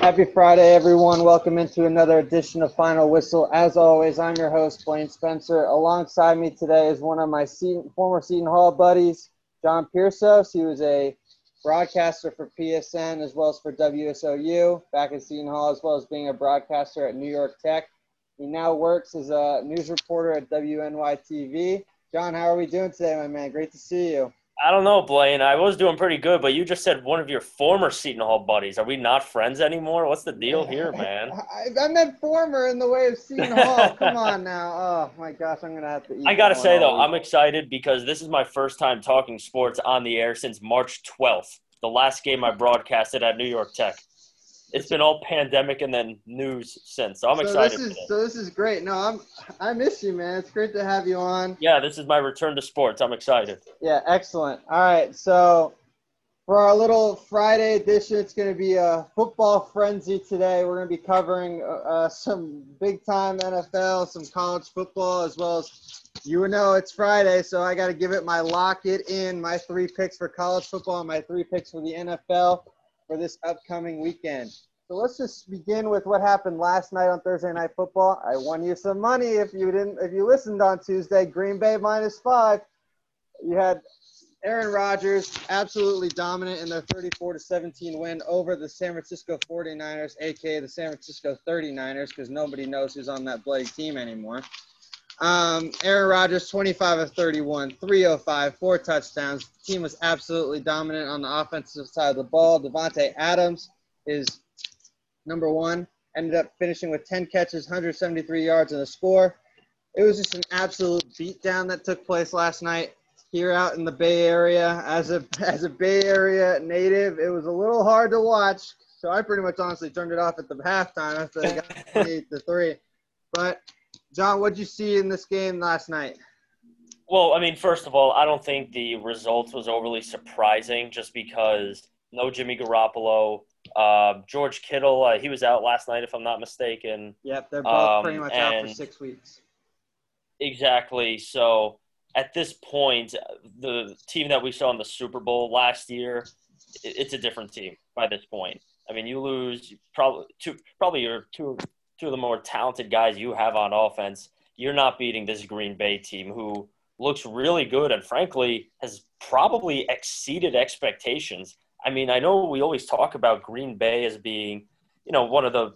Happy Friday, everyone. Welcome into another edition of Final Whistle. As always, I'm your host, Blaine Spencer. Alongside me today is one of my Seton, former Seton Hall buddies, John Pearsos. He was a broadcaster for PSN as well as for WSOU back at Seton Hall, as well as being a broadcaster at New York Tech. He now works as a news reporter at WNY TV. John, how are we doing today, my man? Great to see you. I don't know, Blaine. I was doing pretty good, but you just said one of your former Seton Hall buddies. Are we not friends anymore? What's the deal here, man? I, I meant former in the way of Seton Hall. Come on now. Oh my gosh, I'm gonna have to. Eat I gotta say though, I'm excited because this is my first time talking sports on the air since March 12th, the last game I broadcasted at New York Tech it's been all pandemic and then news since. So I'm so excited. This is, so this is great. No, I'm I miss you, man. It's great to have you on. Yeah, this is my return to sports. I'm excited. Yeah, excellent. All right, so for our little Friday edition, it's going to be a football frenzy today. We're going to be covering uh, uh some big time NFL, some college football, as well as you know it's Friday, so I got to give it my lock it in, my three picks for college football, and my three picks for the NFL for this upcoming weekend. So let's just begin with what happened last night on Thursday Night Football. I won you some money if you didn't if you listened on Tuesday. Green Bay minus five. You had Aaron Rodgers absolutely dominant in their 34 to 17 win over the San Francisco 49ers, aka the San Francisco 39ers, because nobody knows who's on that bloody team anymore. Um, Aaron Rodgers, 25 of 31, 305, four touchdowns. The team was absolutely dominant on the offensive side of the ball. Davante Adams is number one. Ended up finishing with 10 catches, 173 yards, and a score. It was just an absolute beatdown that took place last night here out in the Bay Area. As a as a Bay Area native, it was a little hard to watch. So I pretty much honestly turned it off at the halftime after they got 28 to three. But John, what'd you see in this game last night? Well, I mean, first of all, I don't think the results was overly surprising just because no Jimmy Garoppolo. Uh, George Kittle, uh, he was out last night, if I'm not mistaken. Yep, they're both um, pretty much out for six weeks. Exactly. So at this point, the team that we saw in the Super Bowl last year, it's a different team by this point. I mean, you lose probably two, probably your two two of the more talented guys you have on offense, you're not beating this Green Bay team who looks really good and frankly has probably exceeded expectations. I mean, I know we always talk about Green Bay as being, you know, one of the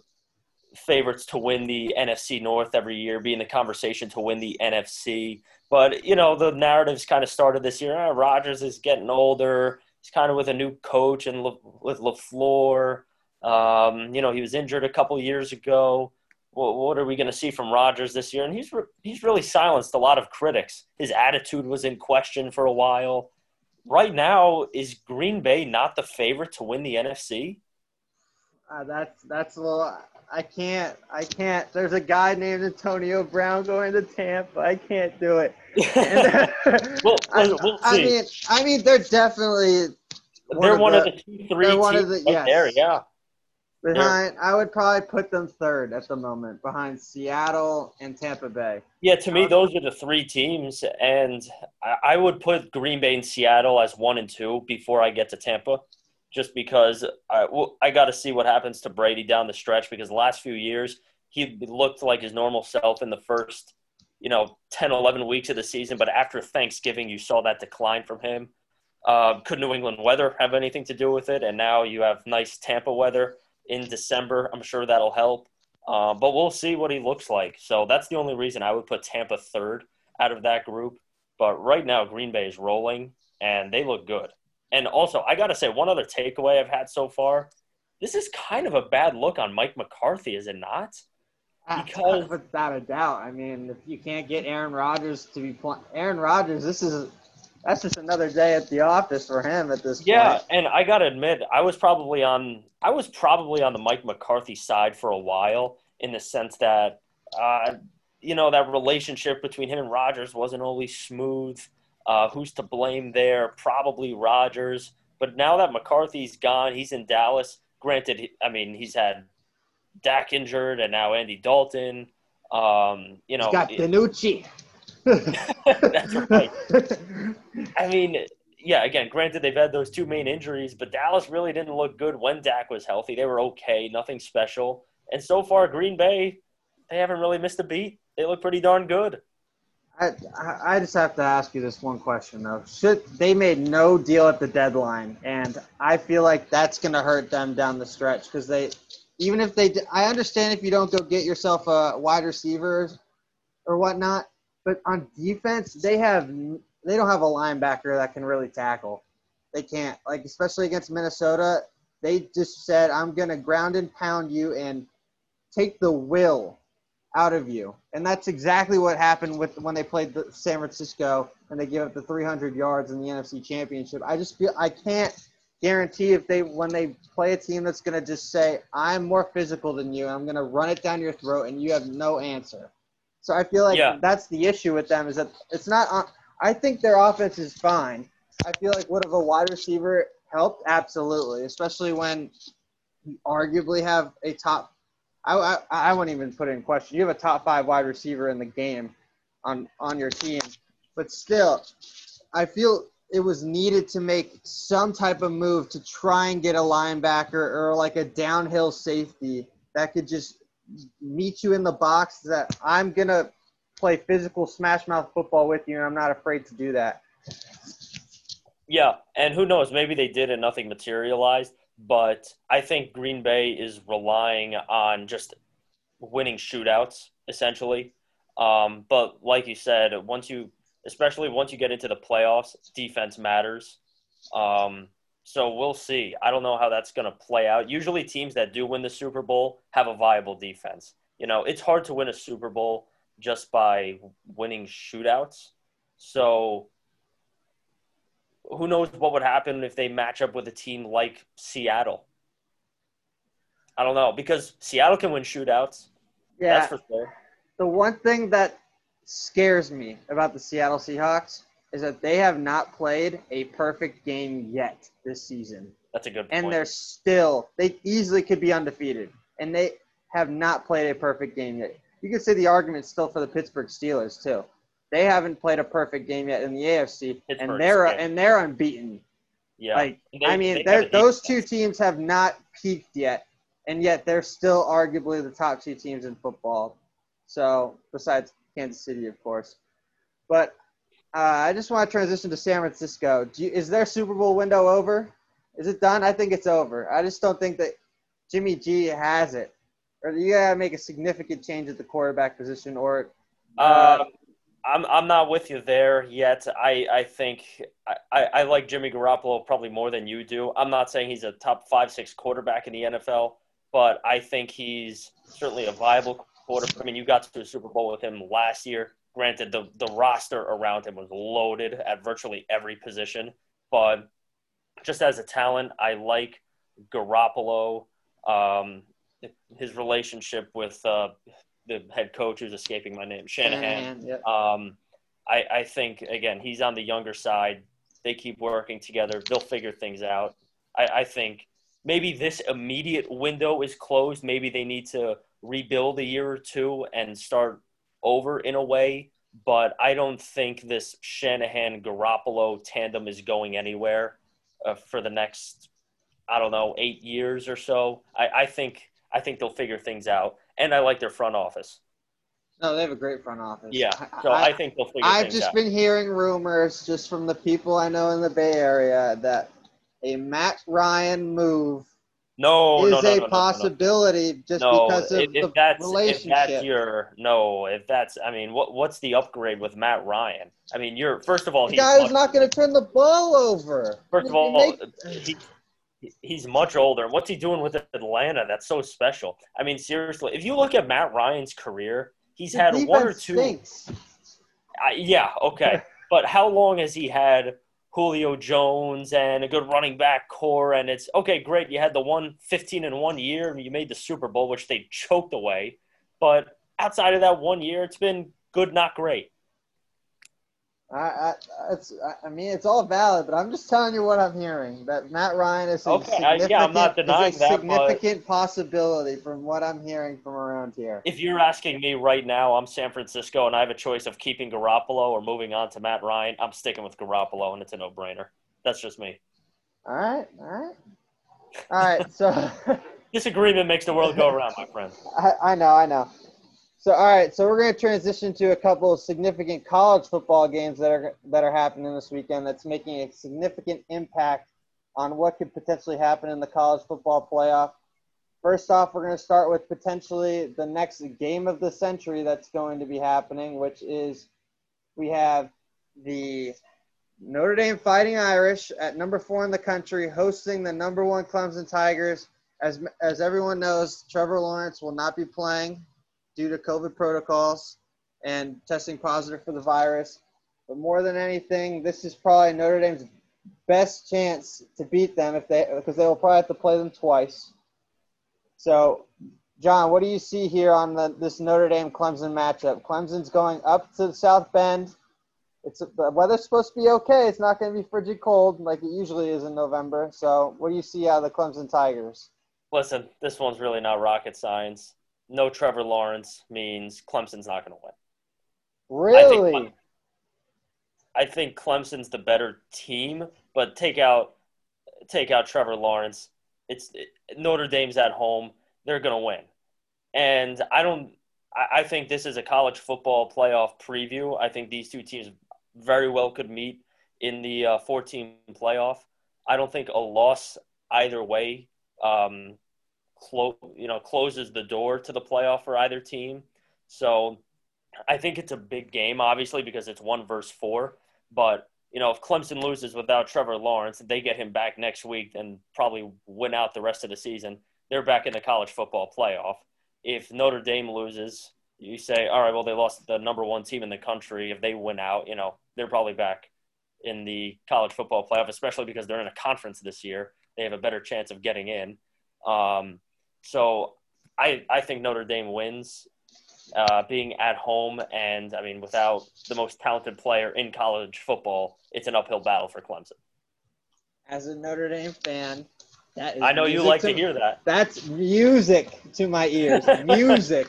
favorites to win the NFC North every year, be in the conversation to win the NFC. But, you know, the narratives kind of started this year. Oh, Rodgers is getting older. He's kind of with a new coach and Le- with LaFleur. Um, you know, he was injured a couple years ago what, what are we going to see from Rodgers this year? And he's re- he's really silenced a lot of critics. His attitude was in question for a while. Right now, is Green Bay not the favorite to win the NFC? Uh, that's that's a little. I can't. I can't. There's a guy named Antonio Brown going to Tampa. I can't do it. well, we'll, we'll I, I, mean, I mean, they're definitely. One they're of one the, of the two, three teams one of the, yes. there. Yeah. Behind, I would probably put them third at the moment, behind Seattle and Tampa Bay. Yeah, to me, those are the three teams, and I would put Green Bay and Seattle as one and two before I get to Tampa, just because I, I got to see what happens to Brady down the stretch. Because the last few years, he looked like his normal self in the first, you know, 10, 11 weeks of the season, but after Thanksgiving, you saw that decline from him. Uh, could New England weather have anything to do with it? And now you have nice Tampa weather in December. I'm sure that'll help. Uh, but we'll see what he looks like. So that's the only reason I would put Tampa third out of that group. But right now, Green Bay is rolling and they look good. And also, I got to say, one other takeaway I've had so far this is kind of a bad look on Mike McCarthy, is it not? Ah, because without a doubt, I mean, if you can't get Aaron Rodgers to be playing, Aaron Rodgers, this is that's just another day at the office for him at this yeah, point. Yeah, and I got to admit, I was probably on I was probably on the Mike McCarthy side for a while in the sense that uh, you know that relationship between him and Rodgers wasn't always smooth. Uh, who's to blame there? Probably Rodgers. But now that McCarthy's gone, he's in Dallas. Granted, I mean he's had Dak injured and now Andy Dalton. Um, you know, he's got DiNucci. That's right. I mean, yeah, again, granted they've had those two main injuries, but Dallas really didn't look good when Dak was healthy. They were okay, nothing special. And so far, Green Bay, they haven't really missed a beat. They look pretty darn good. I, I just have to ask you this one question though. Should they made no deal at the deadline, and I feel like that's going to hurt them down the stretch because they, even if they, I understand if you don't go get yourself a wide receiver or whatnot, but on defense they have they don't have a linebacker that can really tackle. They can't like especially against Minnesota. They just said I'm going to ground and pound you and take the will out of you. And that's exactly what happened with when they played the San Francisco and they gave up the 300 yards in the NFC Championship. I just feel I can't guarantee if they when they play a team that's going to just say I'm more physical than you I'm going to run it down your throat and you have no answer. So I feel like yeah. that's the issue with them is that it's not On, I think their offense is fine. I feel like would have a wide receiver helped absolutely, especially when you arguably have a top I, I, I wouldn't even put it in question. You have a top five wide receiver in the game on on your team, but still, I feel it was needed to make some type of move to try and get a linebacker or like a downhill safety that could just meet you in the box. That I'm gonna play physical smash mouth football with you, and I'm not afraid to do that. Yeah, and who knows? Maybe they did and nothing materialized but I think Green Bay is relying on just winning shootouts essentially. Um, but like you said, once you, especially once you get into the playoffs, defense matters. Um, so we'll see. I don't know how that's going to play out. Usually, teams that do win the Super Bowl have a viable defense. You know, it's hard to win a Super Bowl just by winning shootouts. So who knows what would happen if they match up with a team like Seattle? I don't know because Seattle can win shootouts. Yeah, that's for sure. The one thing that scares me about the Seattle Seahawks is that they have not played a perfect game yet this season. That's a good point. And they're still they easily could be undefeated, and they have not played a perfect game yet. You could say the argument still for the Pittsburgh Steelers too. They haven't played a perfect game yet in the AFC, Pittsburgh's and they're and they're unbeaten. Yeah, like they, I mean, those two teams have not peaked yet, and yet they're still arguably the top two teams in football. So besides Kansas City, of course, but I just want to transition to San Francisco. You, is their Super Bowl window over? Is it done? I think it's over. I just don't think that Jimmy G has it, or you gotta make a significant change at the quarterback position, or uh, um, I'm I'm not with you there yet. I I think I, I like Jimmy Garoppolo probably more than you do. I'm not saying he's a top five six quarterback in the NFL, but I think he's certainly a viable quarterback. I mean, you got to a Super Bowl with him last year. Granted, the the roster around him was loaded at virtually every position, but just as a talent, I like Garoppolo. Um, his relationship with uh, the head coach who's escaping my name, Shanahan. Shanahan yep. um, I, I think again he's on the younger side. They keep working together. They'll figure things out. I, I think maybe this immediate window is closed. Maybe they need to rebuild a year or two and start over in a way. But I don't think this Shanahan Garoppolo tandem is going anywhere uh, for the next, I don't know, eight years or so. I, I think I think they'll figure things out and I like their front office. No, they have a great front office. Yeah, so I, I think they'll figure. I've just out. been hearing rumors, just from the people I know in the Bay Area, that a Matt Ryan move no, is no, no, a possibility just because of if, if the that's, relationship. If that's your no, if that's I mean, what what's the upgrade with Matt Ryan? I mean, you're first of all, the guy is not going to turn the ball over. First of all, make, he, he's much older. What's he doing with Atlanta? That's so special. I mean, seriously, if you look at Matt Ryan's career, he's the had one or two. Uh, yeah, okay, but how long has he had Julio Jones and a good running back core? And it's okay, great. You had the one 15 in one year, and you made the Super Bowl, which they choked away. But outside of that one year, it's been good, not great. I, I, it's, I mean, it's all valid, but I'm just telling you what I'm hearing. That Matt Ryan is a okay, significant, yeah, I'm not denying is a that, significant possibility from what I'm hearing from around here. If you're asking me right now, I'm San Francisco, and I have a choice of keeping Garoppolo or moving on to Matt Ryan. I'm sticking with Garoppolo, and it's a no-brainer. That's just me. All right, all right, all right. So disagreement makes the world go around, my friend. I, I know, I know. So all right, so we're going to transition to a couple of significant college football games that are that are happening this weekend. That's making a significant impact on what could potentially happen in the college football playoff. First off, we're going to start with potentially the next game of the century that's going to be happening, which is we have the Notre Dame Fighting Irish at number four in the country hosting the number one Clemson Tigers. As, as everyone knows, Trevor Lawrence will not be playing due to COVID protocols and testing positive for the virus. But more than anything, this is probably Notre Dame's best chance to beat them if they because they will probably have to play them twice. So, John, what do you see here on the, this Notre Dame Clemson matchup? Clemson's going up to the South Bend. It's the weather's supposed to be okay. It's not going to be frigid cold like it usually is in November. So, what do you see out of the Clemson Tigers? Listen, this one's really not rocket science. No Trevor Lawrence means Clemson's not going to win. Really? I think, I think Clemson's the better team, but take out take out Trevor Lawrence. It's it, Notre Dame's at home. They're going to win. And I don't I, I think this is a college football playoff preview. I think these two teams very well could meet in the uh, 14 playoff. I don't think a loss either way um, you know closes the door to the playoff for either team. So I think it's a big game, obviously, because it's one versus four. But you know, if Clemson loses without Trevor Lawrence, they get him back next week and probably win out the rest of the season. They're back in the college football playoff. If Notre Dame loses, you say, all right, well, they lost the number one team in the country. If they win out, you know, they're probably back in the college football playoff, especially because they're in a conference this year. They have a better chance of getting in. Um, so I, I think Notre Dame wins uh, being at home, and I mean, without the most talented player in college football, it's an uphill battle for Clemson. As a Notre Dame fan, that is I know you like to, to hear that. That's music to my ears. music.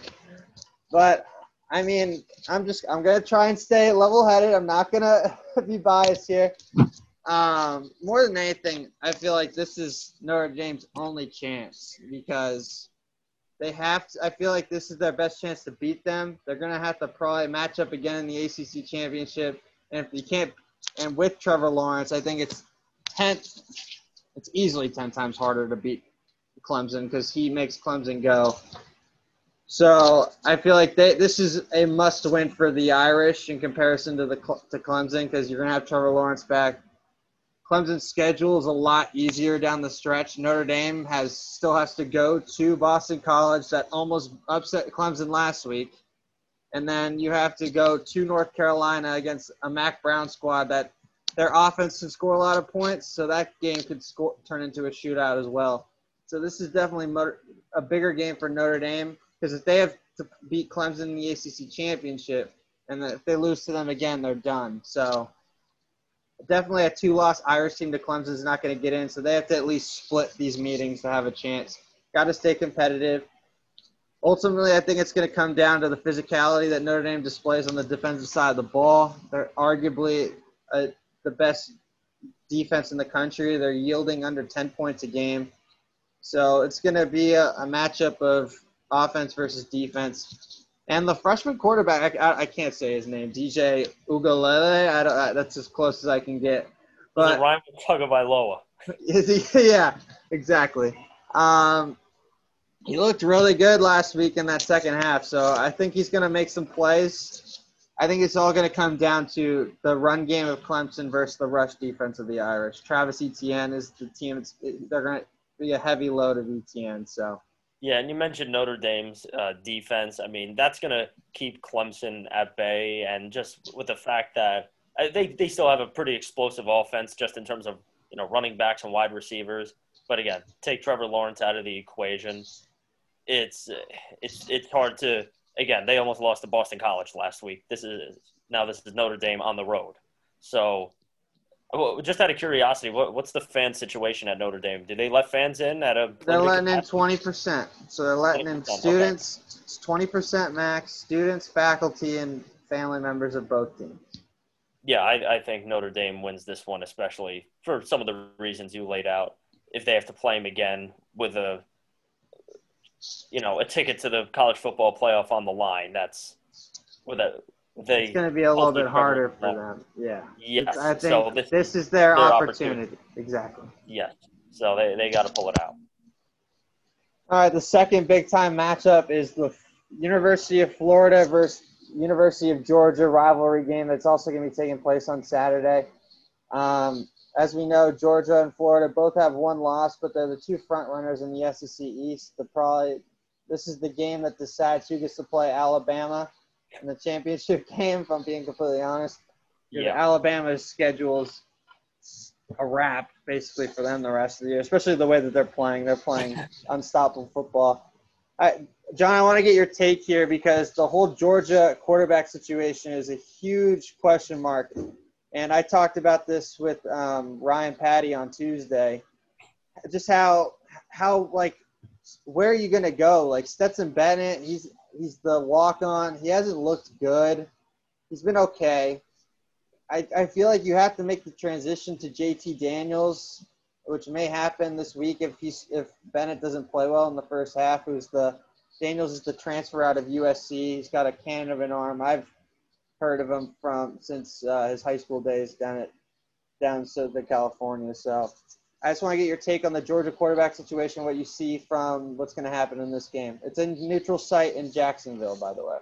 But I mean, I'm just I'm gonna try and stay level-headed. I'm not gonna be biased here. Um, more than anything, I feel like this is Notre Dame's only chance because they have to. I feel like this is their best chance to beat them. They're gonna have to probably match up again in the ACC championship, and if you can't, and with Trevor Lawrence, I think it's ten. It's easily ten times harder to beat Clemson because he makes Clemson go. So I feel like they, this is a must-win for the Irish in comparison to the to Clemson because you're gonna have Trevor Lawrence back. Clemson's schedule is a lot easier down the stretch. Notre Dame has still has to go to Boston College that almost upset Clemson last week. And then you have to go to North Carolina against a Mack Brown squad that their offense can score a lot of points, so that game could score, turn into a shootout as well. So this is definitely a bigger game for Notre Dame because if they have to beat Clemson in the ACC championship, and if they lose to them again, they're done. So definitely a two-loss Irish team to Clemson is not going to get in, so they have to at least split these meetings to have a chance. Got to stay competitive. Ultimately, I think it's going to come down to the physicality that Notre Dame displays on the defensive side of the ball. They're arguably uh, the best defense in the country. They're yielding under 10 points a game. So it's going to be a, a matchup of offense versus defense. And the freshman quarterback, I, I can't say his name, DJ Uiagalelei. I, I that's as close as I can get. But Ryan Tagovailoa. yeah, exactly. Um, he looked really good last week in that second half, so I think he's going to make some plays. I think it's all going to come down to the run game of Clemson versus the rush defense of the Irish. Travis Etienne is the team. It's, they're going to be a heavy load of Etienne, so – yeah, and you mentioned Notre Dame's uh, defense. I mean, that's going to keep Clemson at bay, and just with the fact that uh, they they still have a pretty explosive offense, just in terms of you know running backs and wide receivers. But again, take Trevor Lawrence out of the equation, it's it's it's hard to. Again, they almost lost to Boston College last week. This is now this is Notre Dame on the road, so well, just out of curiosity, what, what's the fan situation at Notre Dame? Do they let fans in at a? They're letting in twenty percent. So they're letting in students. Twenty percent max. Students, faculty, and family members of both teams. Yeah, I, I think Notre Dame wins this one, especially for some of the reasons you laid out. If they have to play him again with a, you know, a ticket to the college football playoff on the line, that's with a they. It's going to be a little bit harder for them. Yeah. Yes. I think so this, this is their, their opportunity. opportunity. Exactly. yes. So they, they got to pull it out. All right, the second big time matchup is the University of Florida versus University of Georgia rivalry game that's also going to be taking place on Saturday. Um, as we know, Georgia and Florida both have one loss, but they're the two front runners in the SEC East. The probably this is the game that decides who gets to play Alabama in the championship game. If I'm being completely honest, Yeah. Alabama's schedule's a wrap basically for them the rest of the year, especially the way that they're playing. They're playing unstoppable football. I, John, I want to get your take here because the whole Georgia quarterback situation is a huge question mark. And I talked about this with um, Ryan Patty on Tuesday. Just how how like where are you gonna go? Like Stetson Bennett, he's he's the walk on. He hasn't looked good. He's been okay. I, I feel like you have to make the transition to JT Daniels, which may happen this week if he's if Bennett doesn't play well in the first half. Who's the Daniels is the transfer out of USC. He's got a cannon of an arm. I've heard of him from since uh, his high school days down at down in Southern California. So I just want to get your take on the Georgia quarterback situation. What you see from what's going to happen in this game. It's a neutral site in Jacksonville, by the way.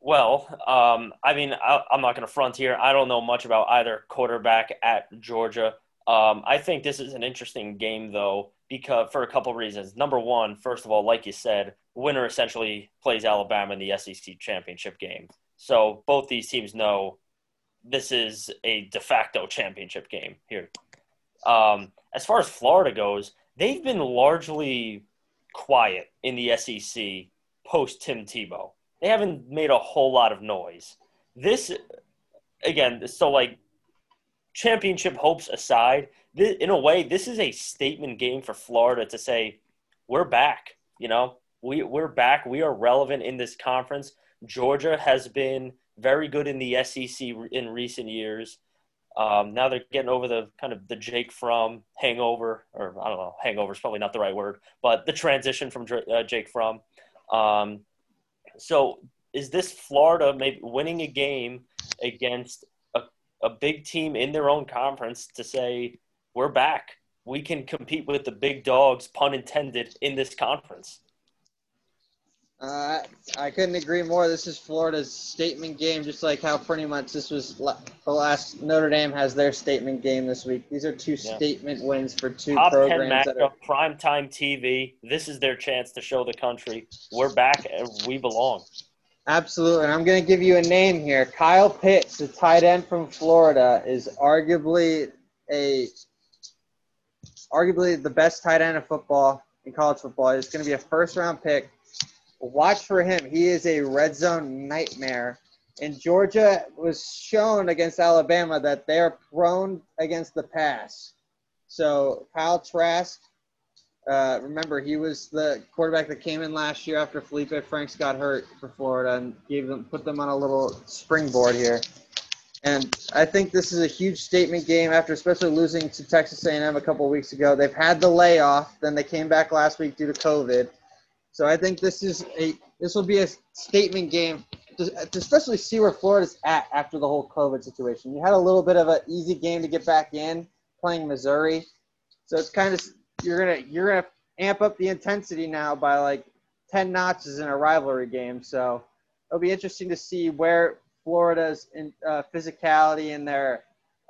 Well, um, I mean, I, I'm not going to front here. I don't know much about either quarterback at Georgia. Um, I think this is an interesting game, though, because for a couple reasons. Number one, first of all, like you said, winner essentially plays Alabama in the SEC championship game. So both these teams know this is a de facto championship game here. Um, as far as Florida goes, they've been largely quiet in the SEC post Tim Tebow. They haven't made a whole lot of noise. This, again, so like championship hopes aside, this, in a way, this is a statement game for Florida to say, we're back. You know, we, we're back. We are relevant in this conference. Georgia has been very good in the SEC in recent years. Um, now they're getting over the kind of the Jake Fromm hangover, or I don't know, hangover is probably not the right word, but the transition from uh, Jake Fromm. Um, so is this Florida maybe winning a game against a, a big team in their own conference to say we're back? We can compete with the big dogs, pun intended, in this conference. Uh, I couldn't agree more. This is Florida's statement game, just like how pretty much this was la- the last Notre Dame has their statement game this week. These are two Yeah. statement wins for two Top 10 programs that are matchup, primetime TV. This is their chance to show the country we're back and we belong. Absolutely. And I'm going to give you a name here. Kyle Pitts, the tight end from Florida, is arguably a arguably the best tight end of football in college football. He's going to be a first round pick. Watch for him. He is a red zone nightmare. And Georgia was shown against Alabama that they are prone against the pass. So Kyle Trask, uh, remember, he was the quarterback that came in last year after Felipe Franks got hurt for Florida and gave them put them on a little springboard here. And I think this is a huge statement game after especially losing to Texas A&M a couple weeks ago. They've had the layoff, then they came back last week due to COVID. So I think this is a this will be a statement game to, to especially see where Florida's at after the whole COVID situation. You had a little bit of an easy game to get back in playing Missouri. So it's kind of you're gonna you're gonna amp up the intensity now by like ten notches in a rivalry game. So it'll be interesting to see where Florida's in, uh, physicality and their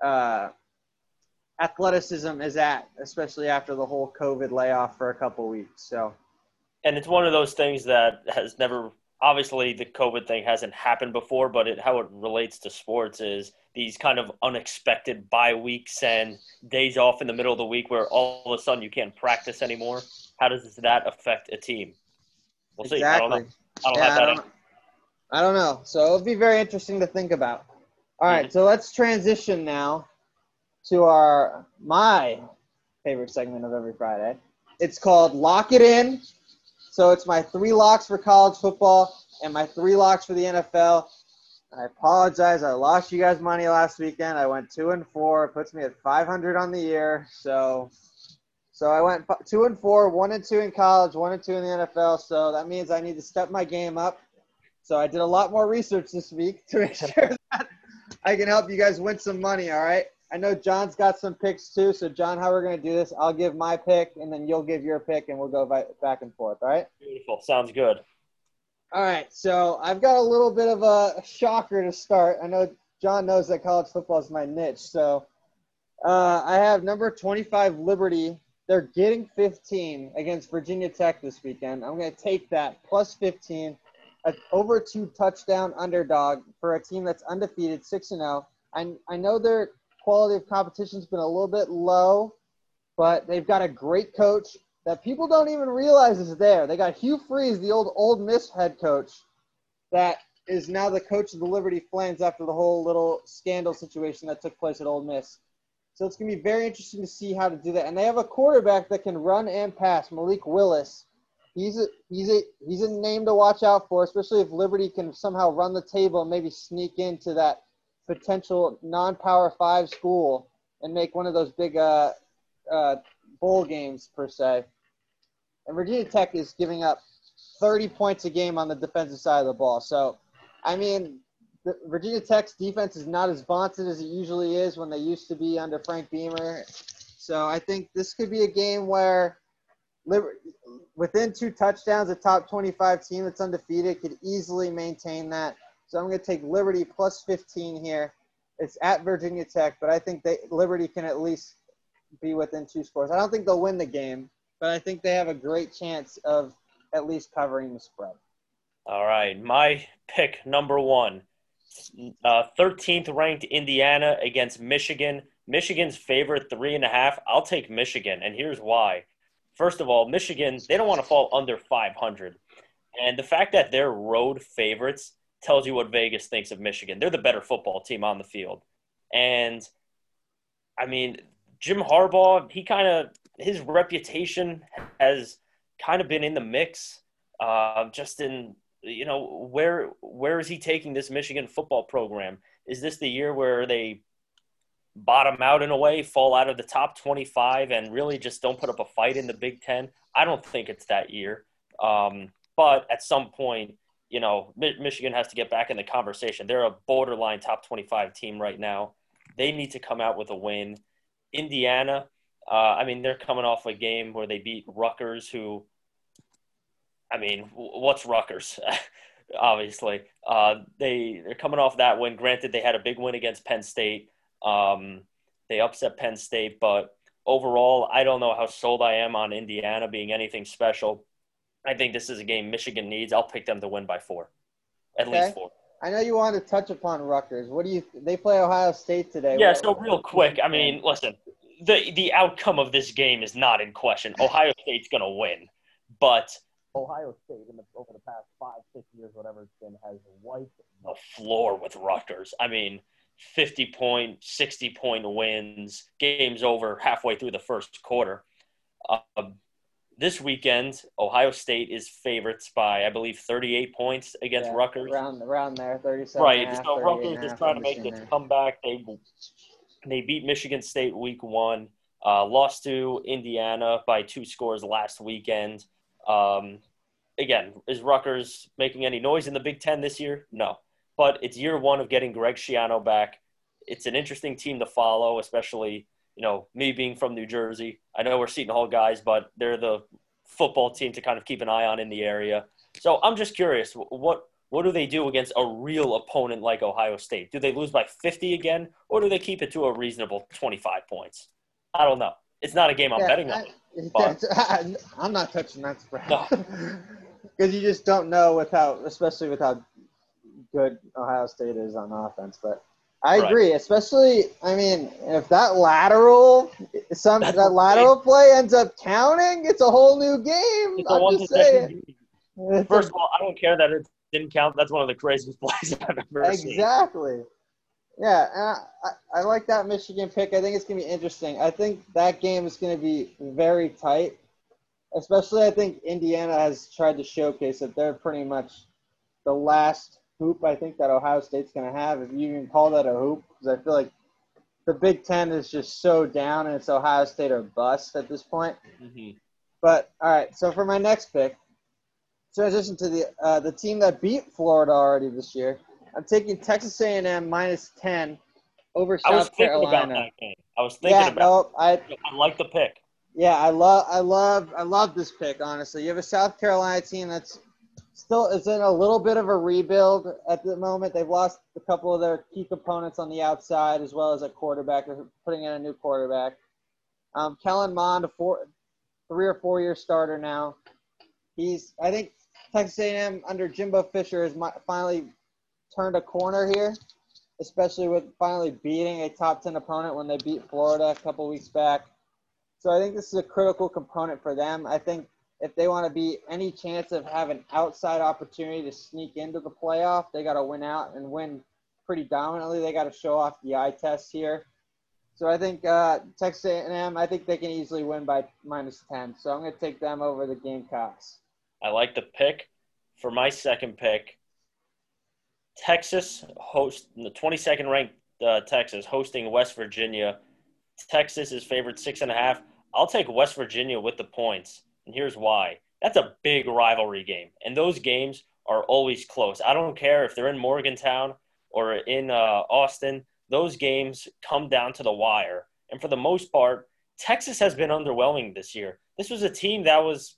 uh, athleticism is at, especially after the whole COVID layoff for a couple weeks. So and it's one of those things that has never obviously the covid thing hasn't happened before but it, how it relates to sports is these kind of unexpected bye weeks and days off in the middle of the week where all of a sudden you can't practice anymore how does that affect a team we'll see i don't know exactly. i don't Yeah, have I don't, I don't know. So it'll be very interesting to think about. All right, Mhm. so let's transition now to our my favorite segment of every Friday. It's called Lock It In. So it's my three locks for college football and my three locks for the NFL. I apologize. I lost you guys money last weekend. I went two and four. It puts me at 500 on the year. So, so I went two and four, one and two in college, one and two in the NFL. So that means I need to step my game up. So I did a lot more research this week to make sure that I can help you guys win some money. All right. I know John's got some picks too. So John, how are we're gonna do this? I'll give my pick, and then you'll give your pick, and we'll go back and forth. All right. Beautiful. Sounds good. All right, so I've got a little bit of a shocker to start. I know John knows that college football is my niche, so uh, I have number 25 Liberty. They're getting 15 against Virginia Tech this weekend. I'm going to take that plus 15, a over two touchdown underdog for a team that's undefeated, 6 and 0. I I know their quality of competition's been a little bit low, but they've got a great coach that people don't even realize is there. They got Hugh Freeze, the old Ole Miss head coach, that is now the coach of the Liberty Flames after the whole little scandal situation that took place at Ole Miss. So it's going to be very interesting to see how to do that. And they have a quarterback that can run and pass, Malik Willis. He's a he's a he's a name to watch out for, especially if Liberty can somehow run the table and maybe sneak into that potential non-power five school and make one of those big uh, uh, bowl games per se. And Virginia Tech is giving up 30 points a game on the defensive side of the ball. So, I mean, Virginia Tech's defense is not as vaunted as it usually is when they used to be under Frank Beamer. So I think this could be a game where within two touchdowns, a top 25 team that's undefeated could easily maintain that. So I'm going to take Liberty plus 15 here. It's at Virginia Tech, but I think they, Liberty can at least be within two scores. I don't think they'll win the game, but I think they have a great chance of at least covering the spread. All right, my pick number one, uh, 13th ranked Indiana against Michigan. Michigan's favorite three and a half. I'll take Michigan, and here's why. First of all, Michigan they don't want to fall under 500, and the fact that they're road favorites tells you what Vegas thinks of Michigan. They're the better football team on the field, and I mean Jim Harbaugh. He kind of his reputation has kind of been in the mix. Uh, just in you know where where is he taking this Michigan football program? Is this the year where they bottom out in a way, fall out of the top 25, and really just don't put up a fight in the Big Ten? I don't think it's that year. Um, but at some point, you know, Michigan has to get back in the conversation. They're a borderline top 25 team right now. They need to come out with a win. Indiana, uh, I mean, they're coming off a game where they beat Rutgers, who, I mean, what's Rutgers? Obviously, uh, they they're coming off that win. Granted, they had a big win against Penn State. Um, they upset Penn State, but overall, I don't know how sold I am on Indiana being anything special. I think this is a game Michigan needs. I'll pick them to win by four, at okay. least four. I know you wanted to touch upon Rutgers. What do you? They play Ohio State today. Yeah. What, so real quick, I mean, listen, the the outcome of this game is not in question. Ohio State's going to win, but Ohio State in the, over the past five, six years, whatever it's been, has wiped the floor with Rutgers. I mean, 50 point, 60 point wins, games over halfway through the first quarter. Uh, this weekend, Ohio State is favorites by, I believe, 38 points against yeah, Rutgers. Around, around there, 37. Right. Half, so Rutgers is trying to make this comeback. They they beat Michigan State week one, uh, lost to Indiana by two scores last weekend. Um, again, is Rutgers making any noise in the Big Ten this year? No. But it's year one of getting Greg Schiano back. It's an interesting team to follow, especially, you know, me being from New Jersey. I know we're Seton Hall guys, but they're the football team to kind of keep an eye on in the area. So I'm just curious, what what do they do against a real opponent like Ohio State? Do they lose by 50 again, or do they keep it to a reasonable 25 points? I don't know. It's not a game I'm yeah, betting on. I, am not touching that spread. Because no. you just don't know without, especially with how good Ohio State is on offense. But I right. agree, especially. I mean, if that lateral, some That's that lateral play ends up counting, it's a whole new game. It's I'm just saying. First of all, I don't care that it didn't count. That's one of the craziest plays I've ever exactly. seen. Exactly. Yeah, I, I, I like that Michigan pick. I think it's going to be interesting. I think that game is going to be very tight. Especially, I think Indiana has tried to showcase that they're pretty much the last hoop I think that Ohio State's going to have, if you even call that a hoop, because I feel like the Big Ten is just so down and it's Ohio State or bust at this point. Mm-hmm. But all right, so for my next pick, transition to the uh, the team that beat Florida already this year. I'm taking Texas A&M minus ten over South I was thinking Carolina. about that game. I was thinking yeah, about. no, I. I like the pick. yeah, I love I love I love this pick. Honestly, you have a South Carolina team that's still is in a little bit of a rebuild at the moment. They've lost a couple of their key components on the outside as well as a quarterback. They're putting in a new quarterback. Um, Kellen Mond, a four, three or four year starter now. He's I think Texas A&M under Jimbo Fisher has finally turned a corner here, especially with finally beating a top ten opponent when they beat Florida a couple weeks back. So I think this is a critical component for them. I think if they want to be any chance of having outside opportunity to sneak into the playoff, they got to win out and win pretty dominantly. They got to show off the eye test here. So I think uh, Texas A&M, I think they can easily win by minus 10. So I'm going to take them over the Gamecocks. I like the pick. For my second pick, Texas host the 22nd ranked uh, Texas hosting West Virginia. Texas is favored six and a half. I'll take West Virginia with the points, and here's why. That's a big rivalry game, and those games are always close. I don't care if they're in Morgantown or in uh, Austin; those games come down to the wire. And for the most part, Texas has been underwhelming this year. This was a team that was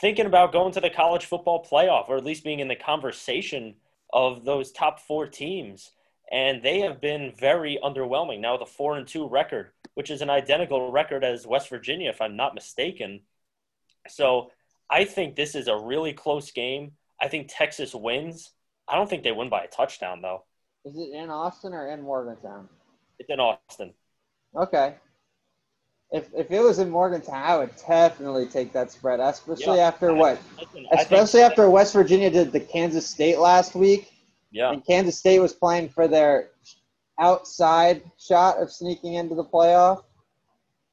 thinking about going to the college football playoff, or at least being in the conversation of those top four teams and they have been very underwhelming now a four and two record, which is an identical record as West Virginia, if I'm not mistaken. So I think this is a really close game. I think Texas wins. I don't think they win by a touchdown though. Is it in Austin or in Morgantown? It's in Austin. Okay. If, if it was in Morgantown, I would definitely take that spread, especially Yeah. after what? Listen, Especially after West Virginia did the Kansas State last week. yeah, And Kansas State was playing for their outside shot of sneaking into the playoff.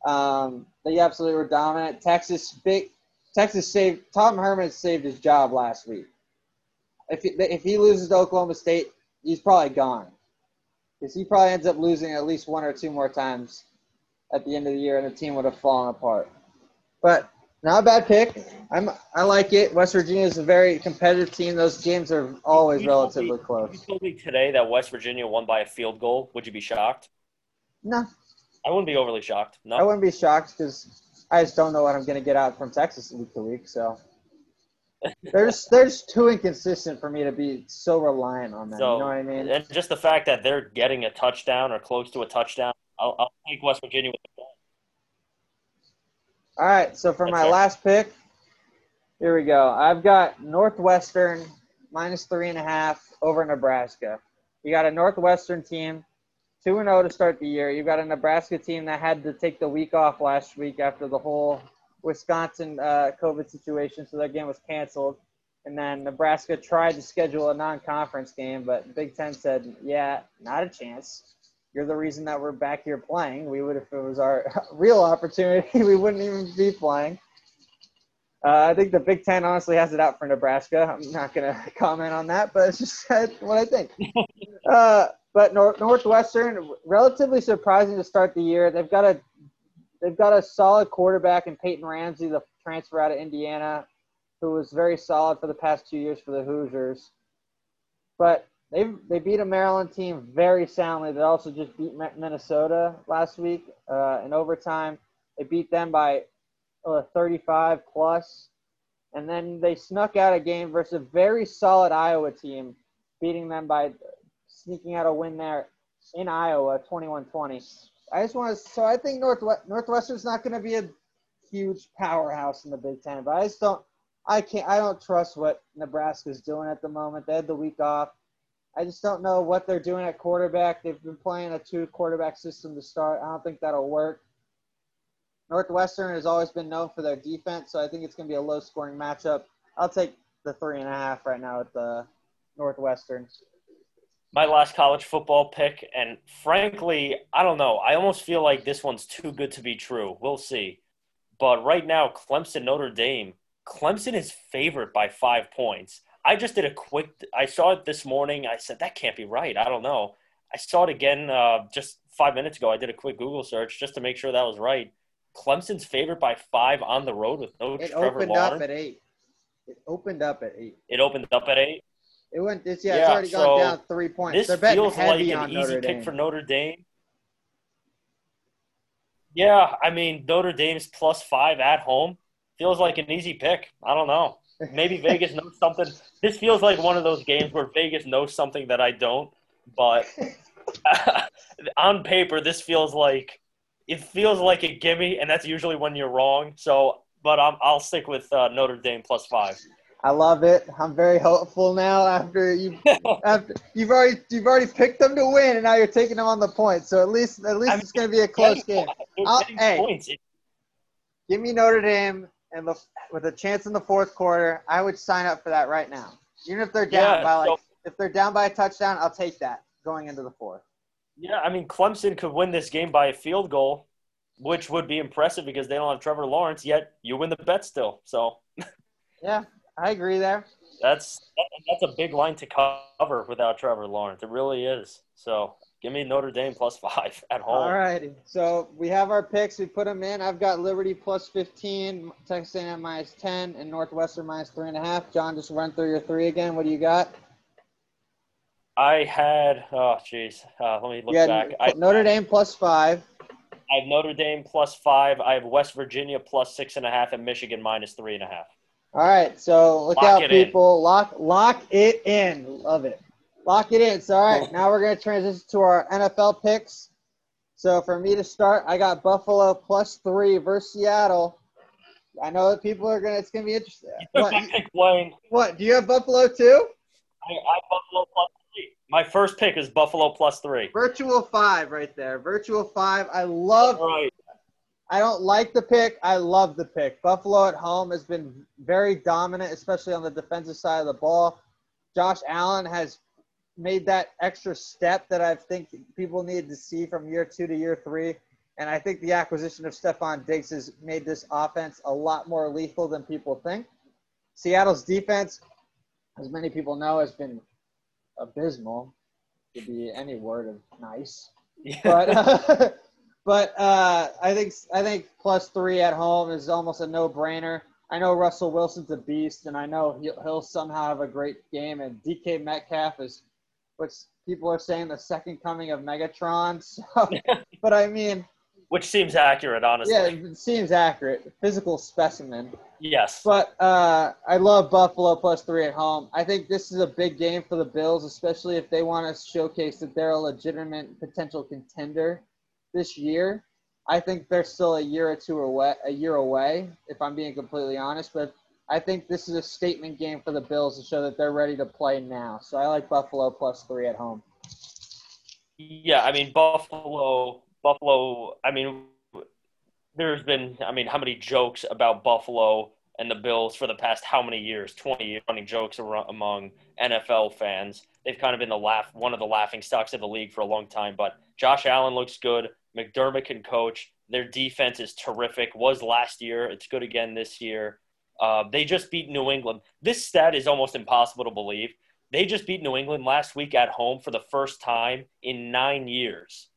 Um, they absolutely were dominant. Texas big Texas saved Tom Herman saved his job last week. If he, if he loses to Oklahoma State, he's probably gone because he probably ends up losing at least one or two more times at the end of the year, and the team would have fallen apart. But not a bad pick. I'm I like it. West Virginia is a very competitive team. Those games are always You me- relatively If close. you told me today that West Virginia won by a field goal, would you be shocked? No, I wouldn't be overly shocked. No. I wouldn't be shocked because I just don't know what I'm going to get out from Texas week to week. So there's there's too inconsistent for me to be so reliant on them. So, you know what I mean? and just the fact that they're getting a touchdown or close to a touchdown, I'll, I'll take West Virginia with. All right. So for my Okay. last pick, here we go. I've got Northwestern minus three and a half over Nebraska. You got a Northwestern team, two and zero to start the year. You've got a Nebraska team that had to take the week off last week after the whole Wisconsin uh, COVID situation, so that game was canceled. And then Nebraska tried to schedule a non-conference game, but Big Ten said, "Yeah, not a chance. You're the reason that we're back here playing. We would, if it was our real opportunity, we wouldn't even be playing." Uh, I think the Big Ten honestly has it out for Nebraska. I'm not going to comment on that, but it's just what I think. uh, but Nor- Northwestern, relatively surprising to start the year. They've got a they've got a solid quarterback in Peyton Ramsey, the transfer out of Indiana, who was very solid for the past two years for the Hoosiers. But they they beat a Maryland team very soundly. They also just beat Minnesota last week uh, in overtime. They beat them by uh, 35 plus, and then they snuck out a game versus a very solid Iowa team, beating them by sneaking out a win there in Iowa, 21-20. I just want to. So I think Northwest Northwestern's not going to be a huge powerhouse in the Big Ten, but I just don't. I can't. I don't trust what Nebraska's doing at the moment. They had the week off. I just don't know what they're doing at quarterback. They've been playing a two quarterback system to start. I don't think that'll work. Northwestern has always been known for their defense, so I think it's going to be a low scoring matchup. I'll take the three and a half right now at the Northwestern. My last college football pick, and frankly, I don't know. I almost feel like this one's too good to be true. We'll see. But right now, Clemson Notre Dame, Clemson is favored by five points. I just did a quick. I saw it this morning. I said that can't be right. I don't know. I saw it again uh, just five minutes ago. I did a quick Google search just to make sure that was right. Clemson's favored by five on the road with no It Trevor opened Lawrence. up at eight. It opened up at eight. it opened up at eight. It went. It's yeah. it's already so gone down three points. This They're betting feels like heavy an on easy Notre pick Dame. for Notre Dame. Yeah, I mean Notre Dame's plus five at home feels like an easy pick. I don't know. Maybe Vegas knows something. This feels like one of those games where Vegas knows something that I don't. But on paper, this feels like it feels like a gimme, and that's usually when you're wrong. So, but I'm, I'll stick with uh, Notre Dame plus five. I love it. I'm very hopeful now. After you, after you've already you've already picked them to win, and now you're taking them on the point. So at least at least I mean, it's going to be a close game. They're I'll- getting hey. points. Give me Notre Dame and the with a chance in the fourth quarter. I would sign up for that right now. Even if they're down Yeah, by like so- if they're down by a touchdown, I'll take that going into the fourth. Yeah, I mean Clemson could win this game by a field goal, which would be impressive because they don't have Trevor Lawrence yet. You win the bet still, so Yeah, I agree there. that's that's a big line to cover without Trevor Lawrence. It really is. So give me Notre Dame plus five at home. All righty. So we have our picks. We put them in. I've got Liberty plus 15, Texas A&M minus 10, and Northwestern minus three and a half. John, just run through your three again. What do you got? I had oh jeez, uh, let me look back. I, Notre Dame plus five. I have Notre Dame plus five. I have West Virginia plus six and a half, and Michigan minus three and a half. All right. So look Lock out, it in. people. Lock lock it in. Love it. Lock it in. So all right. Now we're gonna transition to our NFL picks. So for me to start, I got Buffalo plus three versus Seattle. I know that people are gonna. It's gonna be interesting. You What? my pick, Blaine. What? Do you have Buffalo too? I, I have Buffalo plus three. My first pick is Buffalo plus three. Virtual five right there. Virtual five. I love. All right. I don't like the pick. I love the pick. Buffalo at home has been very dominant, especially on the defensive side of the ball. Josh Allen has made that extra step that I think people need to see from year two to year three. And I think the acquisition of Stefon Diggs has made this offense a lot more lethal than people think. Seattle's defense, as many people know, has been abysmal. To be any word of nice but uh, but uh, I think I think plus three at home is almost a no brainer. I know Russell Wilson's a beast, and I know he'll, he'll somehow have a great game. And DK Metcalf is what people are saying the second coming of Megatron. So, but I mean, Which seems accurate, honestly. yeah, it seems accurate. Physical specimen. Yes. But uh, I love Buffalo plus three at home. I think this is a big game for the Bills, especially if they want to showcase that they're a legitimate potential contender this year. I think they're still a year or two away, a year away, if I'm being completely honest. But I think this is a statement game for the Bills to show that they're ready to play now. So I like Buffalo plus three at home. Yeah, I mean Buffalo. Buffalo. I mean, there's been. I mean, how many jokes about Buffalo and the Bills for the past how many years? Twenty years running jokes among NFL fans. They've kind of been the laugh, one of the laughing stocks of the league for a long time. But Josh Allen looks good. McDermott can coach. Their defense is terrific. Was last year. It's good again this year. Uh, they just beat New England. This stat is almost impossible to believe. They just beat New England last week at home for the first time in nine years.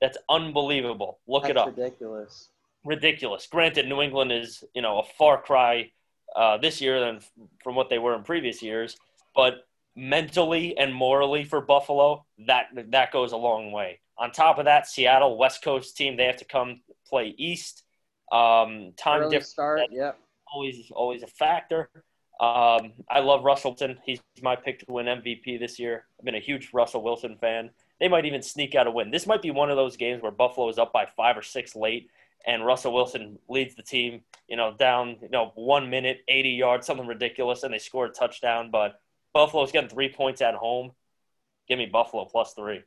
That's unbelievable. Look it up. ridiculous. Ridiculous. Granted, New England is you know a far cry uh, this year than from what they were in previous years, but mentally and morally for Buffalo, that that goes a long way. On top of that, Seattle West Coast team they have to come play East. Um, time difference start. Yep. always always a factor. Um, I love Russell Wilson. He's my pick to win MVP this year. I've been a huge Russell Wilson fan. They might even sneak out a win. This might be one of those games where Buffalo is up by five or six late, and Russell Wilson leads the team. You know, down you know one minute, eighty yards, something ridiculous, and they score a touchdown. But Buffalo's getting three points at home. Give me Buffalo plus three.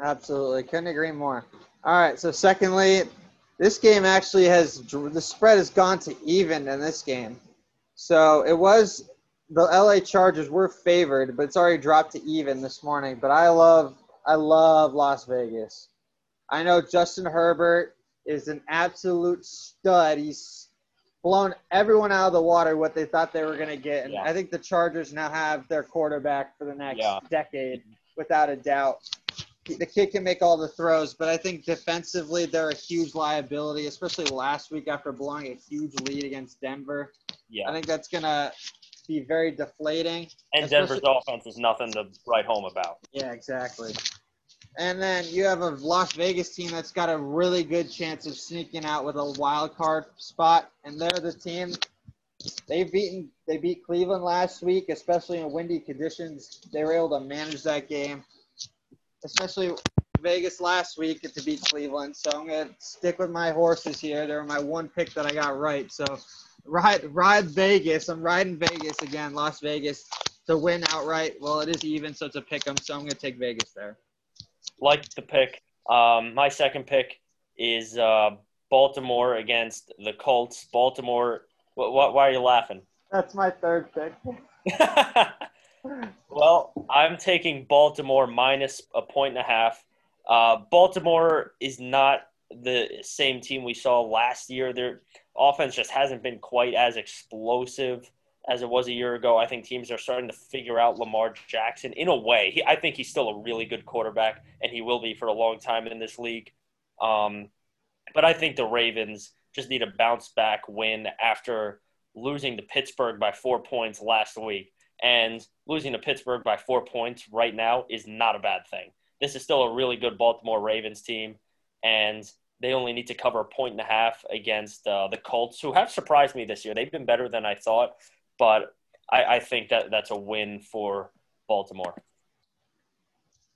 Absolutely, couldn't agree more. All right, so secondly, this game actually has the spread has gone to even in this game. So it was the LA Chargers were favored, but it's already dropped to even this morning. But I love I love Las Vegas. I know Justin Herbert is an absolute stud. He's blown everyone out of the water what they thought they were going to get. And Yeah. I think the Chargers now have their quarterback for the next Yeah. decade, without a doubt. The kid can make all the throws, but I think defensively they're a huge liability, especially last week after blowing a huge lead against Denver. Yeah. I think that's going to be very deflating. and Denver's offense is nothing to write home about. Yeah, exactly. And then you have a Las Vegas team that's got a really good chance of sneaking out with a wild card spot, and they're the team. They've beaten. They beat Cleveland last week, especially in windy conditions. They were able to manage that game, especially Vegas last week to beat Cleveland. So I'm gonna stick with my horses here. They're my one pick that I got right. So ride ride Vegas. I'm riding Vegas again. Las Vegas to win outright. Well, it is even, so it's a pick 'em. So I'm gonna take Vegas there. Like the pick. Um, my second pick is uh, Baltimore against the Colts. Baltimore. Wh- wh- why are you laughing? That's my third pick. well, I'm taking Baltimore minus a point and a half. Uh, Baltimore is not the same team we saw last year. Their offense just hasn't been quite as explosive as it was a year ago. I think teams are starting to figure out Lamar Jackson in a way. He, I think he's still a really good quarterback, and he will be for a long time in this league. Um, but I think the Ravens just need a bounce back win after losing to Pittsburgh by four points last week. And losing to Pittsburgh by four points right now is not a bad thing. This is still a really good Baltimore Ravens team, and they only need to cover a point and a half against uh, the Colts, who have surprised me this year. They've been better than I thought, but I, I think that that's a win for Baltimore.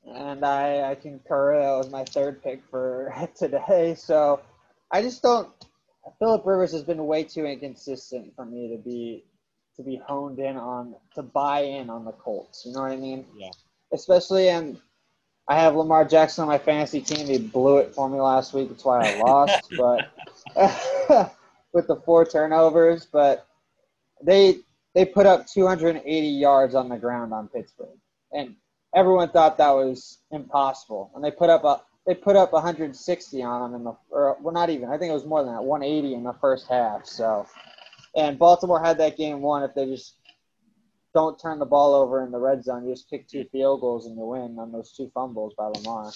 And I, I concur. That was my third pick for today. So I just don't. Philip Rivers has been way too inconsistent for me to be to be honed in on to buy in on the Colts. You know what I mean? Yeah. Especially and I have Lamar Jackson on my fantasy team. He blew it for me last week. That's why I lost. but with the four turnovers, but they they put up 280 yards on the ground on Pittsburgh, and everyone thought that was impossible. And they put up a they put up 160 on them in the or well not even I think it was more than that 180 in the first half. So, and Baltimore had that game won if they just don't turn the ball over in the red zone. You just kick two field goals and you win on those two fumbles by Lamar.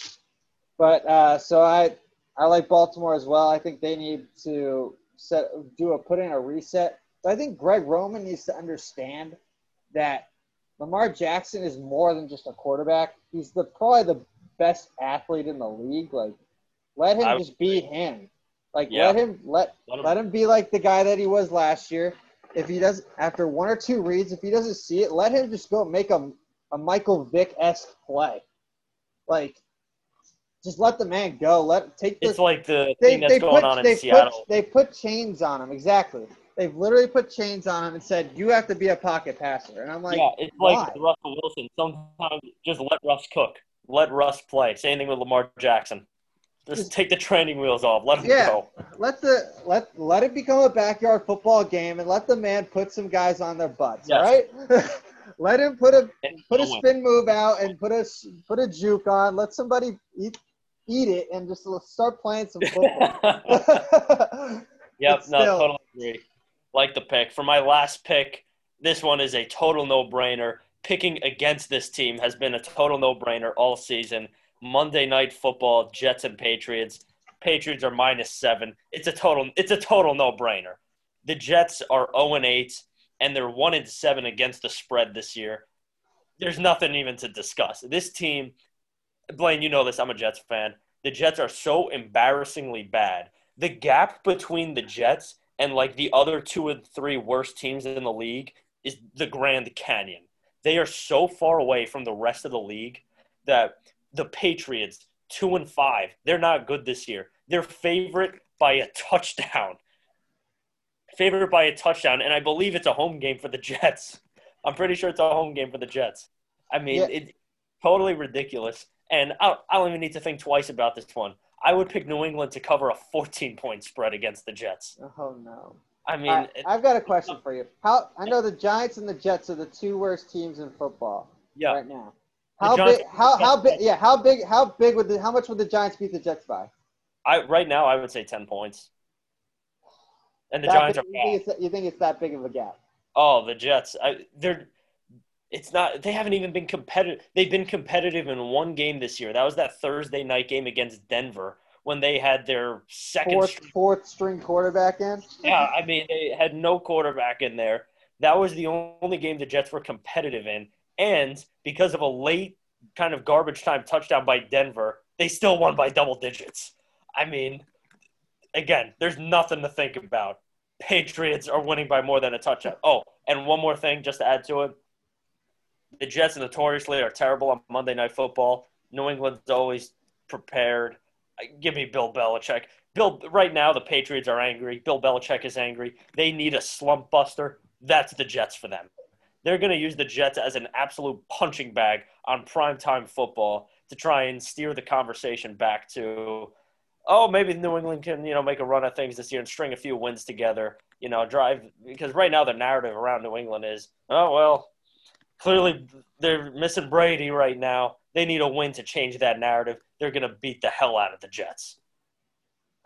But uh, so I I like Baltimore as well. I think they need to set do a put in a reset. I think Greg Roman needs to understand that Lamar Jackson is more than just a quarterback. He's the probably the best athlete in the league. Like, let him just beat him. Like, Yeah. let him let Let him- let him be like the guy that he was last year. If he does after one or two reads, if he doesn't see it, let him just go make a a Michael Vick esque play. Like, just let the man go. Let take the It's like the they, thing that's they going put, on in Seattle. Put, they put chains on him. Exactly. They've literally put chains on him and said, "You have to be a pocket passer." And I'm like, yeah, it's like why? Russell Wilson. Sometimes just let Russ cook. Let Russ play. Same thing with Lamar Jackson. Just take the training wheels off. Let him Yeah. go. let the let let it become a backyard football game and let the man put some guys on their butts. All right. let him put a put a spin move out and put a put a juke on. Let somebody eat eat it and just start playing some football. Yep, no, still. totally agree. Like the pick. For my last pick, this one is a total no brainer. Picking against this team has been a total no brainer all season. Monday night football, Jets and Patriots. Patriots are minus seven. It's a total it's a total no brainer. The Jets are 0 and 8, and they're 1 and 7 against the spread this year. There's nothing even to discuss. This team, Blaine, you know this, I'm a Jets fan. The Jets are so embarrassingly bad. The gap between the Jets and like the other two and three worst teams in the league is the Grand Canyon. They are so far away from the rest of the league that the Patriots, two and five, they're not good this year. They're favorite by a touchdown. Favorite by a touchdown, and I believe it's a home game for the Jets. I'm pretty sure it's a home game for the Jets. I mean, Yeah. it's totally ridiculous. And I, I don't even need to think twice about this one. I would pick New England to cover a 14 point spread against the Jets. oh no. I mean, it- I've got a question for you. How I know the Giants and the Jets are the two worst teams in football yeah, right now. How Giants- big? How how big? Yeah, how big? How big would the? How much would the Giants beat the Jets by? I right now I would say 10 points. and the That Giants are big- you, think you think it's that big of a gap? Oh, the Jets. I, they're. It's not. They haven't even been competitive. They've been competitive in one game this year. That was that Thursday night game against Denver when they had their second. Fourth, string- fourth string quarterback in. yeah, I mean they had no quarterback in there. That was the only game the Jets were competitive in, and because of a late kind of garbage time touchdown by Denver, they still won by double digits. I mean, again, there's nothing to think about. Patriots are winning by more than a touchdown. Oh, and one more thing just to add to it. The Jets notoriously are terrible on Monday Night Football. New England's always prepared. Give me Bill Belichick. Bill, right now the Patriots are angry. Bill Belichick is angry. They need a slump buster. That's the Jets for them. They're going to use the Jets as an absolute punching bag on primetime football to try and steer the conversation back to, oh, maybe New England can you know make a run at things this year and string a few wins together. You know, drive because right now the narrative around New England is, oh well, clearly they're missing Brady right now. They need a win to change that narrative. They're going to beat the hell out of the Jets.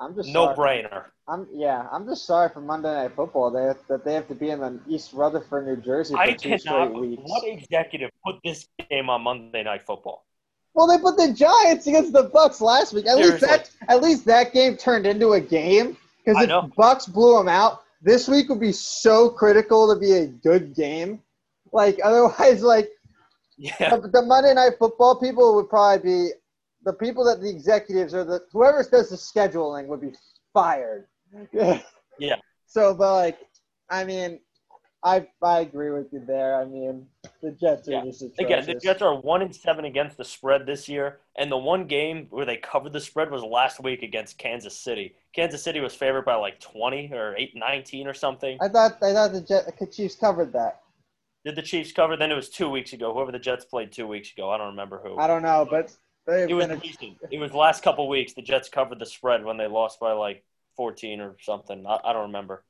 I'm just No brainer. I'm yeah. I'm just sorry for Monday Night Football. They that they have to be in the East Rutherford, New Jersey for I two straight weeks. What executive put this game on Monday Night Football? Well, they put the Giants against the Bucs last week. At least that at least that game turned into a game because if Bucs blew them out, this week would be so critical to be a good game. Like otherwise, like Yeah, the, the Monday Night Football people would probably be the people that the executives or the whoever does the scheduling would be fired. Yeah. So, but like, I mean, I I agree with you there. I mean, the Jets are Yeah. just again, the Jets are one and seven against the spread this year, and the one game where they covered the spread was last week against Kansas City. Kansas City was favored by like twenty or eight, 19 or something. I thought I thought the Jet, the Chiefs covered that. Did the Chiefs cover? Then it was two weeks ago. Whoever the Jets played two weeks ago, I don't remember who. I don't know, but It was been a. It was last couple weeks. The Jets covered the spread when they lost by like 14 or something. I, I don't remember.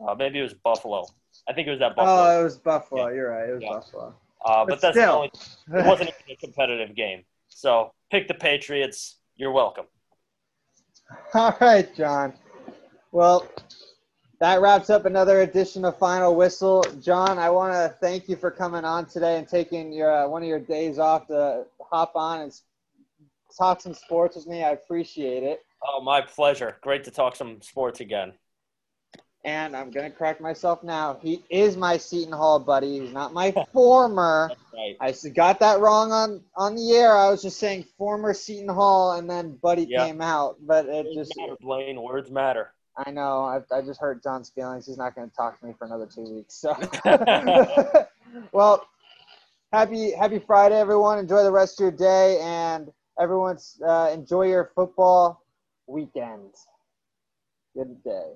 Uh, maybe it was Buffalo. I think it was that Buffalo. Oh, it was Buffalo. You're right. It was Yeah. Buffalo. uh, but but that's still. only, it wasn't even a competitive game. So pick the Patriots. You're welcome. All right, John. Well, that wraps up another edition of Final Whistle. John, I want to thank you for coming on today and taking your uh, one of your days off to hop on and talk some sports with me. I appreciate it. Oh, my pleasure. Great to talk some sports again. And I'm gonna correct myself now. He is my Seton Hall buddy. He's not my former. Right. I got that wrong on on the air. I was just saying former Seton Hall, and then Buddy Yeah. came out. But it Words just matter, Blaine. Words matter. I know. I, I just hurt John's feelings. He's not going to talk to me for another two weeks. So, well, happy happy Friday, everyone. Enjoy the rest of your day, and everyone's uh, enjoy your football weekend. Good day.